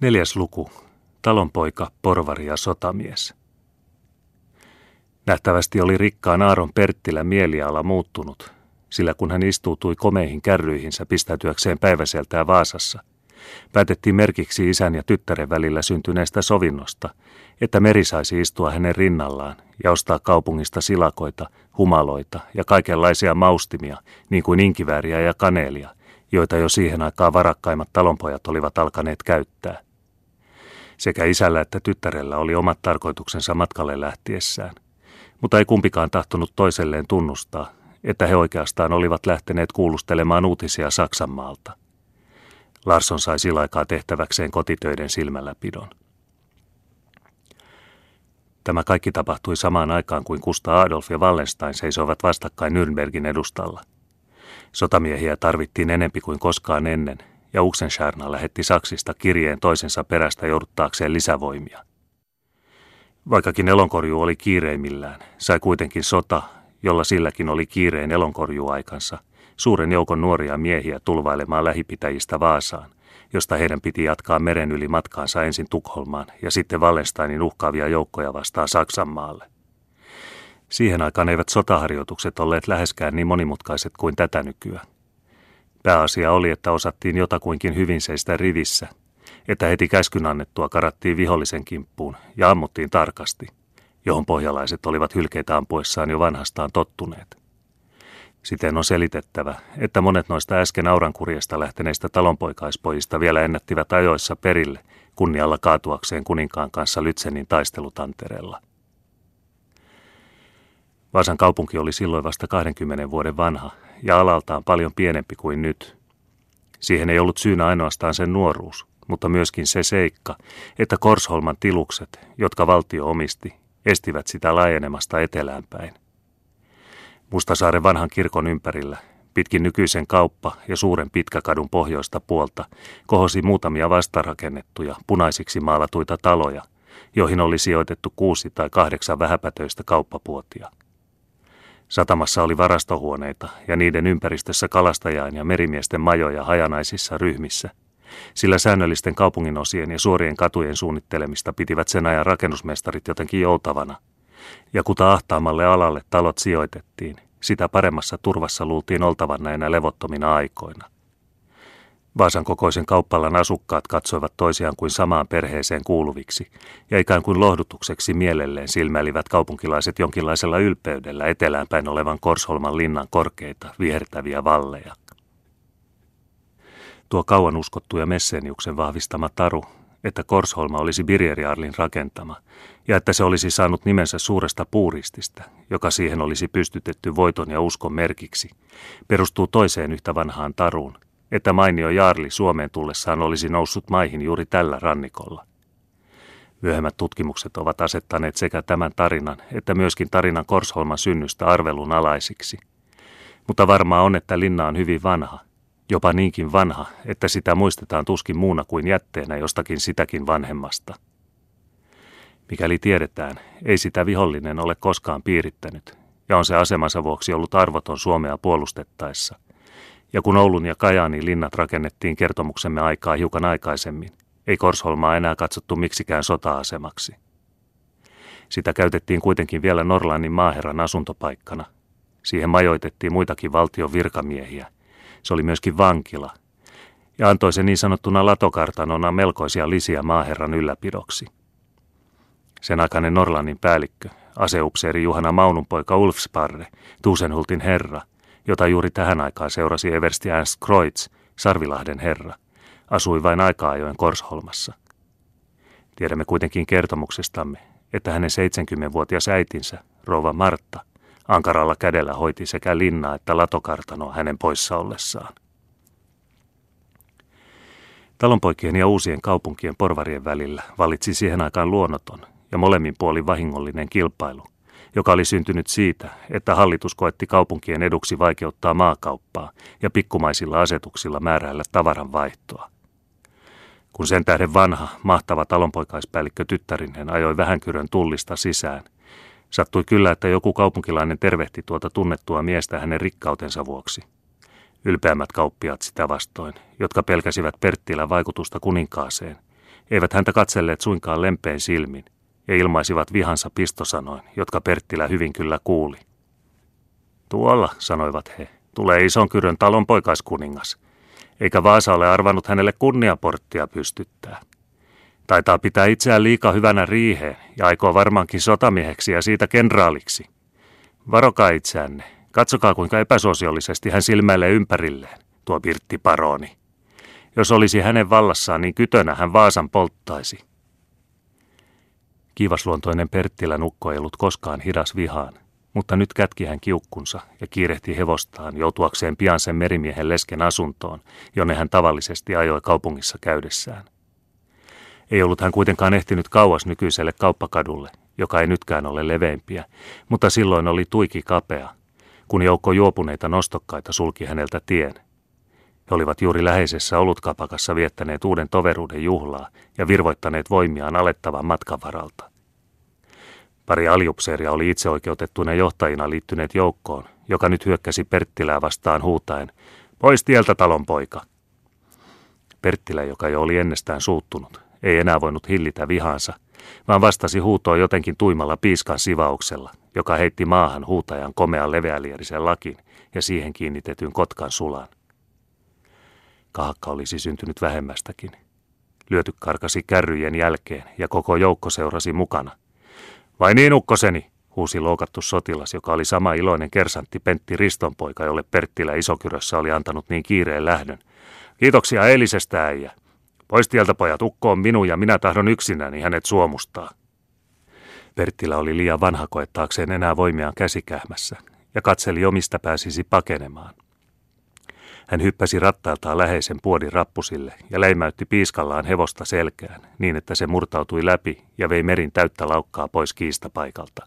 Neljäs luku. Talonpoika, porvari ja sotamies. Nähtävästi oli rikkaan Aaron Perttilä mieliala muuttunut, sillä kun hän istuutui komeihin kärryihinsä pistäytyäkseen päiväseltään Vaasassa, päätettiin merkiksi isän ja tyttären välillä syntyneestä sovinnosta, että meri saisi istua hänen rinnallaan ja ostaa kaupungista silakoita, humaloita ja kaikenlaisia maustimia, niin kuin inkivääriä ja kaneelia, joita jo siihen aikaan varakkaimmat talonpojat olivat alkaneet käyttää. Sekä isällä että tyttärellä oli omat tarkoituksensa matkalle lähtiessään, mutta ei kumpikaan tahtonut toiselleen tunnustaa, että he oikeastaan olivat lähteneet kuulustelemaan uutisia Saksanmaalta. Larsson sai sillä aikaa tehtäväkseen kotitöiden silmälläpidon. Tämä kaikki tapahtui samaan aikaan kuin Kusta Adolf ja Wallenstein seisoivat vastakkain Nürnbergin edustalla. Sotamiehiä tarvittiin enempi kuin koskaan ennen, ja Uxenscharna lähetti Saksista kirjeen toisensa perästä jouduttaakseen lisävoimia. Vaikkakin elonkorjuu oli kiireimmillään, sai kuitenkin sota, jolla silläkin oli kiireen elonkorjuaikansa, suuren joukon nuoria miehiä tulvailemaan lähipitäjistä Vaasaan, josta heidän piti jatkaa meren yli matkaansa ensin Tukholmaan ja sitten Wallensteinin uhkaavia joukkoja vastaan Saksanmaalle. Siihen aikaan eivät sotaharjoitukset olleet läheskään niin monimutkaiset kuin tätä nykyään. Pääasia oli, että osattiin jotakuinkin hyvin seistä rivissä, että heti käskyn annettua karattiin vihollisen kimppuun ja ammuttiin tarkasti, johon pohjalaiset olivat hylkeitä ampuessaan jo vanhastaan tottuneet. Siten on selitettävä, että monet noista äsken aurankurjesta lähteneistä talonpoikaispojista vielä ennättivät ajoissa perille kunnialla kaatuakseen kuninkaan kanssa Lytsenin taistelutantereella. Vaasan kaupunki oli silloin vasta 20 vuoden vanha ja alaltaan paljon pienempi kuin nyt. Siihen ei ollut syynä ainoastaan sen nuoruus, mutta myöskin se seikka, että Korsholman tilukset, jotka valtio omisti, estivät sitä laajenemasta etelään päin. Mustasaaren vanhan kirkon ympärillä, pitkin nykyisen kauppa- ja suuren pitkäkadun pohjoista puolta, kohosi muutamia vastarakennettuja, punaisiksi maalatuita taloja, joihin oli sijoitettu kuusi tai kahdeksan vähäpätöistä kauppapuotia. Satamassa oli varastohuoneita ja niiden ympäristössä kalastajain ja merimiesten majoja hajanaisissa ryhmissä, sillä säännöllisten kaupunginosien ja suorien katujen suunnittelemista pitivät sen ajan rakennusmestarit jotenkin joutavana. Ja kuta ahtaamalle alalle talot sijoitettiin, sitä paremmassa turvassa luultiin oltavan näinä levottomina aikoina. Vaasan kokoisen kauppalan asukkaat katsoivat toisiaan kuin samaan perheeseen kuuluviksi, ja ikään kuin lohdutukseksi mielelleen silmäilivät kaupunkilaiset jonkinlaisella ylpeydellä eteläänpäin olevan Korsholman linnan korkeita, vihertäviä valleja. Tuo kauan uskottu ja Messeniuksen vahvistama taru, että Korsholma olisi Birgeriarlin rakentama, ja että se olisi saanut nimensä suuresta puurististä, joka siihen olisi pystytetty voiton ja uskon merkiksi, perustuu toiseen yhtä vanhaan taruun, että mainio Jaarli Suomeen tullessaan olisi noussut maihin juuri tällä rannikolla. Myöhemmät tutkimukset ovat asettaneet sekä tämän tarinan että myöskin tarinan Korsholman synnystä arvelun alaisiksi. Mutta varmaa on, että linna on hyvin vanha, jopa niinkin vanha, että sitä muistetaan tuskin muuna kuin jätteenä jostakin sitäkin vanhemmasta. Mikäli tiedetään, ei sitä vihollinen ole koskaan piirittänyt, ja on se asemansa vuoksi ollut arvoton Suomea puolustettaessa. Ja kun Oulun ja Kajaani linnat rakennettiin kertomuksemme aikaa hiukan aikaisemmin, ei Korsholmaa enää katsottu miksikään sota-asemaksi. Sitä käytettiin kuitenkin vielä Norlannin maaherran asuntopaikkana. Siihen majoitettiin muitakin valtion virkamiehiä. Se oli myöskin vankila. Ja antoi se niin sanottuna latokartanona melkoisia lisiä maaherran ylläpidoksi. Sen aikainen Norlannin päällikkö, aseupseeri Juhana Maunun poika Ulfsparre, Tuusenhultin herra – jota juuri tähän aikaan seurasi Eversti Ernst Kreutz, Sarvilahden herra, asui vain aika ajoin Korsholmassa. Tiedämme kuitenkin kertomuksestamme, että hänen 70-vuotias äitinsä, rouva Martta, ankaralla kädellä hoiti sekä linnaa että latokartanoa hänen poissa ollessaan. Talonpoikien ja uusien kaupunkien porvarien välillä valitsi siihen aikaan luonnoton ja molemmin puolin vahingollinen kilpailu, joka oli syntynyt siitä, että hallitus koetti kaupunkien eduksi vaikeuttaa maakauppaa ja pikkumaisilla asetuksilla määräillä tavaran vaihtoa. Kun sen tähden vanha, mahtava talonpoikaispäällikkö tyttärinen ajoi vähänkyrön tullista sisään, sattui kyllä, että joku kaupunkilainen tervehti tuota tunnettua miestä hänen rikkautensa vuoksi. Ylpeämmät kauppiaat sitä vastoin, jotka pelkäsivät Perttilän vaikutusta kuninkaaseen, Eivät häntä katselleet suinkaan lempein silmin ja ilmaisivat vihansa pistosanoin, jotka Perttilä hyvin kyllä kuuli. Tuolla, sanoivat he, tulee ison kyrön talon poikaiskuningas, eikä Vaasa ole arvannut hänelle kunniaporttia pystyttää. Taitaa pitää itseään liika hyvänä riiheen ja aikoo varmaankin sotamieheksi ja siitä kenraaliksi. Varokaa itseänne. Katsokaa kuinka epäsuosiollisesti hän silmäilee ympärilleen, tuo Pirtti Paroni. Jos olisi hänen vallassaan, niin kytönä hän Vaasan polttaisi. Kiivasluontoinen Perttilä nukko ei ollut koskaan hidas vihaan, mutta nyt kätki hän kiukkunsa ja kiirehti hevostaan joutuakseen pian sen merimiehen lesken asuntoon, jonne hän tavallisesti ajoi kaupungissa käydessään. Ei ollut hän kuitenkaan ehtinyt kauas nykyiselle kauppakadulle, joka ei nytkään ole leveimpiä, mutta silloin oli tuiki kapea, kun joukko juopuneita nostokkaita sulki häneltä tien. He olivat juuri läheisessä olutkapakassa viettäneet uuden toveruuden juhlaa ja virvoittaneet voimiaan alettavan matkan varalta. Pari aljupseeria oli itseoikeutettuina johtajina liittyneet joukkoon, joka nyt hyökkäsi Perttilää vastaan huutaen, pois tieltä talon poika. Perttilä, joka jo oli ennestään suuttunut, ei enää voinut hillitä vihansa, vaan vastasi huutoon jotenkin tuimalla piiskan sivauksella, joka heitti maahan huutajan komean leveälierisen lakin ja siihen kiinnitetyn kotkan sulan. Kahakka olisi syntynyt vähemmästäkin. Lyöty karkasi kärryjen jälkeen ja koko joukko seurasi mukana. Vai niin, ukkoseni, huusi loukattu sotilas, joka oli sama iloinen kersantti Pentti Ristonpoika, jolle Perttilä Isokyrössä oli antanut niin kiireen lähdön. Kiitoksia eilisestä äijä. Pois tieltä pojat, ukko on minun ja minä tahdon yksinäni hänet suomustaa. Perttilä oli liian vanha koettaakseen enää voimiaan käsikähmässä ja katseli omista pääsisi pakenemaan. Hän hyppäsi rattailtaan läheisen puodin rappusille ja leimäytti piiskallaan hevosta selkään niin, että se murtautui läpi ja vei merin täyttä laukkaa pois kiistapaikalta.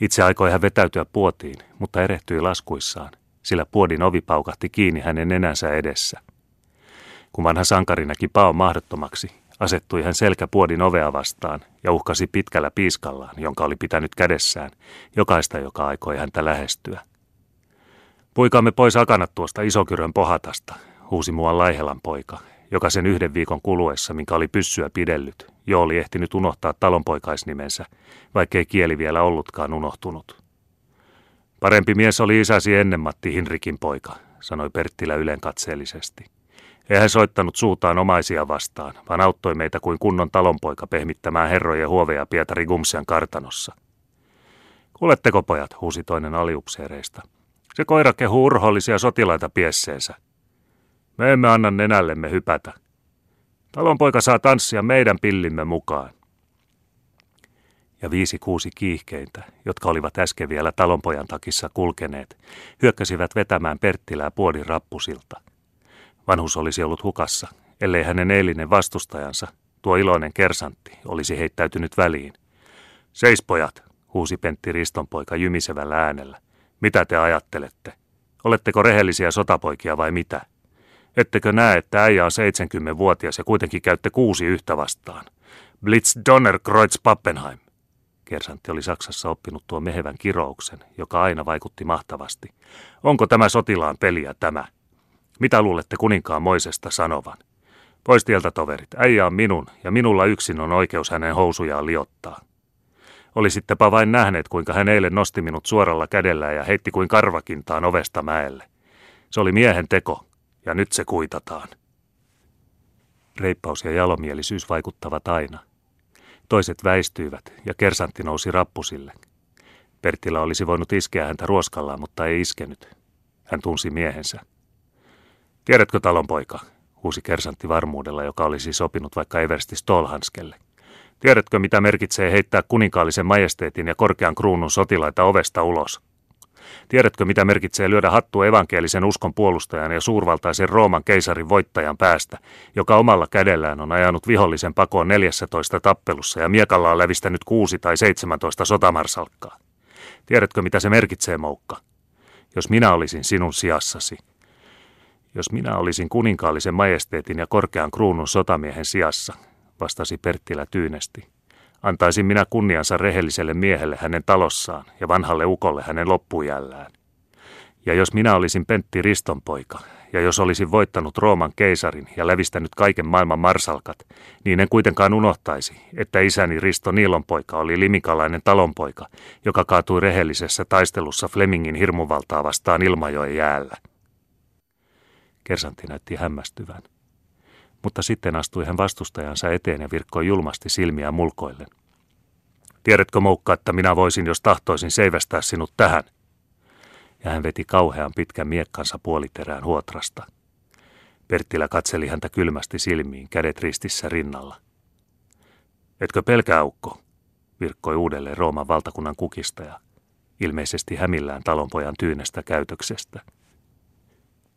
Itse aikoi hän vetäytyä puotiin, mutta erehtyi laskuissaan, sillä puodin ovi paukahti kiinni hänen nenänsä edessä. Kun vanha sankari näki paon mahdottomaksi, asettui hän selkäpuodin ovea vastaan ja uhkasi pitkällä piiskallaan, jonka oli pitänyt kädessään, jokaista, joka aikoi häntä lähestyä. Puikaamme pois akanat tuosta isokyrön pohatasta, huusi muuan Laihelan poika, joka sen yhden viikon kuluessa, minkä oli pyssyä pidellyt, jo oli ehtinyt unohtaa talonpoikaisnimensä, vaikkei kieli vielä ollutkaan unohtunut. Parempi mies oli isäsi ennen Matti Hinrikin poika, sanoi Perttilä ylenkatseellisesti. Ei hän soittanut suutaan omaisia vastaan, vaan auttoi meitä kuin kunnon talonpoika pehmittämään herrojen huoveja Pietari Gumsian kartanossa. Kuuletteko pojat, huusi toinen aliupseereista. Se koira kehuu urhollisia sotilaita piesseensä. Me emme anna nenällemme hypätä. Talonpoika saa tanssia meidän pillimme mukaan. Ja viisi kuusi kiihkeintä, jotka olivat äsken vielä talonpojan takissa kulkeneet, hyökkäsivät vetämään Perttilää puodin rappusilta. Vanhus olisi ollut hukassa, ellei hänen eilinen vastustajansa, tuo iloinen kersantti, olisi heittäytynyt väliin. Seis pojat, huusi Pentti Ristonpoika jymisevällä äänellä. Mitä te ajattelette? Oletteko rehellisiä sotapoikia vai mitä? Ettekö näe, että äijä on 70-vuotias ja kuitenkin käytte kuusi yhtä vastaan? Blitz Donner Kreuz Pappenheim. Kersantti oli Saksassa oppinut tuon mehevän kirouksen, joka aina vaikutti mahtavasti. Onko tämä sotilaan peliä tämä? Mitä luulette kuninkaan Moisesta sanovan? Pois tieltä toverit, äijä on minun ja minulla yksin on oikeus hänen housujaan liottaa. Olisittepa vain nähneet, kuinka hän eilen nosti minut suoralla kädellä ja heitti kuin karvakintaan ovesta mäelle. Se oli miehen teko, ja nyt se kuitataan. Reippaus ja jalomielisyys vaikuttavat aina. Toiset väistyivät, ja kersantti nousi rappusille. Perttilä olisi voinut iskeä häntä ruoskallaan, mutta ei iskenyt. Hän tunsi miehensä. Tiedätkö talon poika, huusi kersantti varmuudella, joka olisi sopinut vaikka Eversti Stolhanskelle. Tiedätkö, mitä merkitsee heittää kuninkaallisen majesteetin ja korkean kruunun sotilaita ovesta ulos? Tiedätkö, mitä merkitsee lyödä hattu evankelisen uskon puolustajan ja suurvaltaisen Rooman keisarin voittajan päästä, joka omalla kädellään on ajanut vihollisen pakoon 14 tappelussa ja miekalla on lävistänyt 6 tai 17 sotamarsalkkaa? Tiedätkö, mitä se merkitsee, Moukka? Jos minä olisin sinun sijassasi, jos minä olisin kuninkaallisen majesteetin ja korkean kruunun sotamiehen sijassa, vastasi Perttilä tyynesti. Antaisin minä kunniansa rehelliselle miehelle hänen talossaan ja vanhalle ukolle hänen loppujällään. Ja jos minä olisin Pentti Riston poika ja jos olisin voittanut Rooman keisarin ja lävistänyt kaiken maailman marsalkat, niin en kuitenkaan unohtaisi, että isäni Risto Niilonpoika oli limikalainen talonpoika, joka kaatui rehellisessä taistelussa Flemingin hirmuvaltaa vastaan Ilmajoen jäällä. Kersantti näytti hämmästyvän. Mutta sitten astui hän vastustajansa eteen ja virkkoi julmasti silmiä mulkoillen. Tiedätkö, Moukka, että minä voisin, jos tahtoisin seivästää sinut tähän? Ja hän veti kauhean pitkän miekkansa puoliterään huotrasta. Perttilä katseli häntä kylmästi silmiin, kädet ristissä rinnalla. Etkö pelkää, Ukko? virkkoi uudelleen Rooman valtakunnan kukistaja, ilmeisesti hämillään talonpojan tyynestä käytöksestä.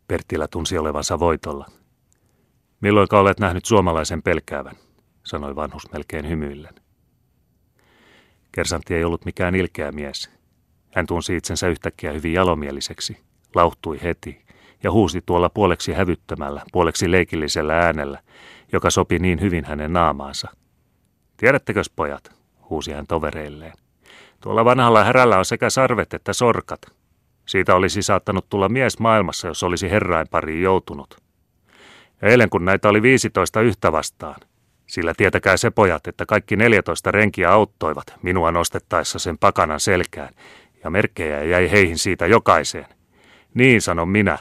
Perttilä tunsi olevansa voitolla. Milloinka olet nähnyt suomalaisen pelkäävän, sanoi vanhus melkein hymyillen. Kersantti ei ollut mikään ilkeä mies. Hän tunsi itsensä yhtäkkiä hyvin jalomieliseksi, lauhtui heti ja huusi tuolla puoleksi hävyttömällä, puoleksi leikillisellä äänellä, joka sopi niin hyvin hänen naamaansa. Tiedättekös pojat, huusi hän tovereilleen. Tuolla vanhalla härällä on sekä sarvet että sorkat. Siitä olisi saattanut tulla mies maailmassa, jos olisi herrain pariin joutunut. Ja eilen kun näitä oli 15 yhtä vastaan, sillä tietäkää se pojat, että kaikki 14 renkiä auttoivat minua nostettaessa sen pakanan selkään, ja merkkejä jäi heihin siitä jokaiseen. Niin sanon minä,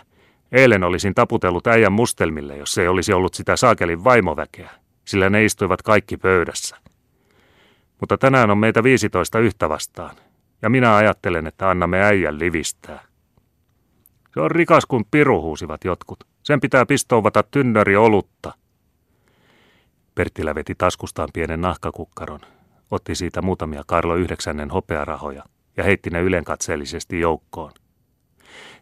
eilen olisin taputellut äijän mustelmille, jos ei olisi ollut sitä saakelin vaimoväkeä, sillä ne istuivat kaikki pöydässä. Mutta tänään on meitä 15 yhtä vastaan, ja minä ajattelen, että annamme äijän livistää. Se on rikas kuin piru, huusivat jotkut. Sen pitää pistouvata tynnöri olutta. Perttilä veti taskustaan pienen nahkakukkaron, otti siitä muutamia Karlo yhdeksännen hopearahoja ja heitti ne ylenkatseellisesti joukkoon.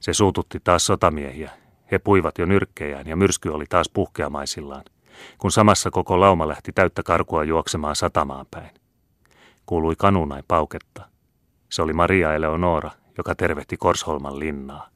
Se suututti taas sotamiehiä. He puivat jo nyrkkejään ja myrsky oli taas puhkeamaisillaan, kun samassa koko lauma lähti täyttä karkua juoksemaan satamaan päin. Kuului kanunain pauketta. Se oli Maria Eleonora, joka tervehti Korsholman linnaa.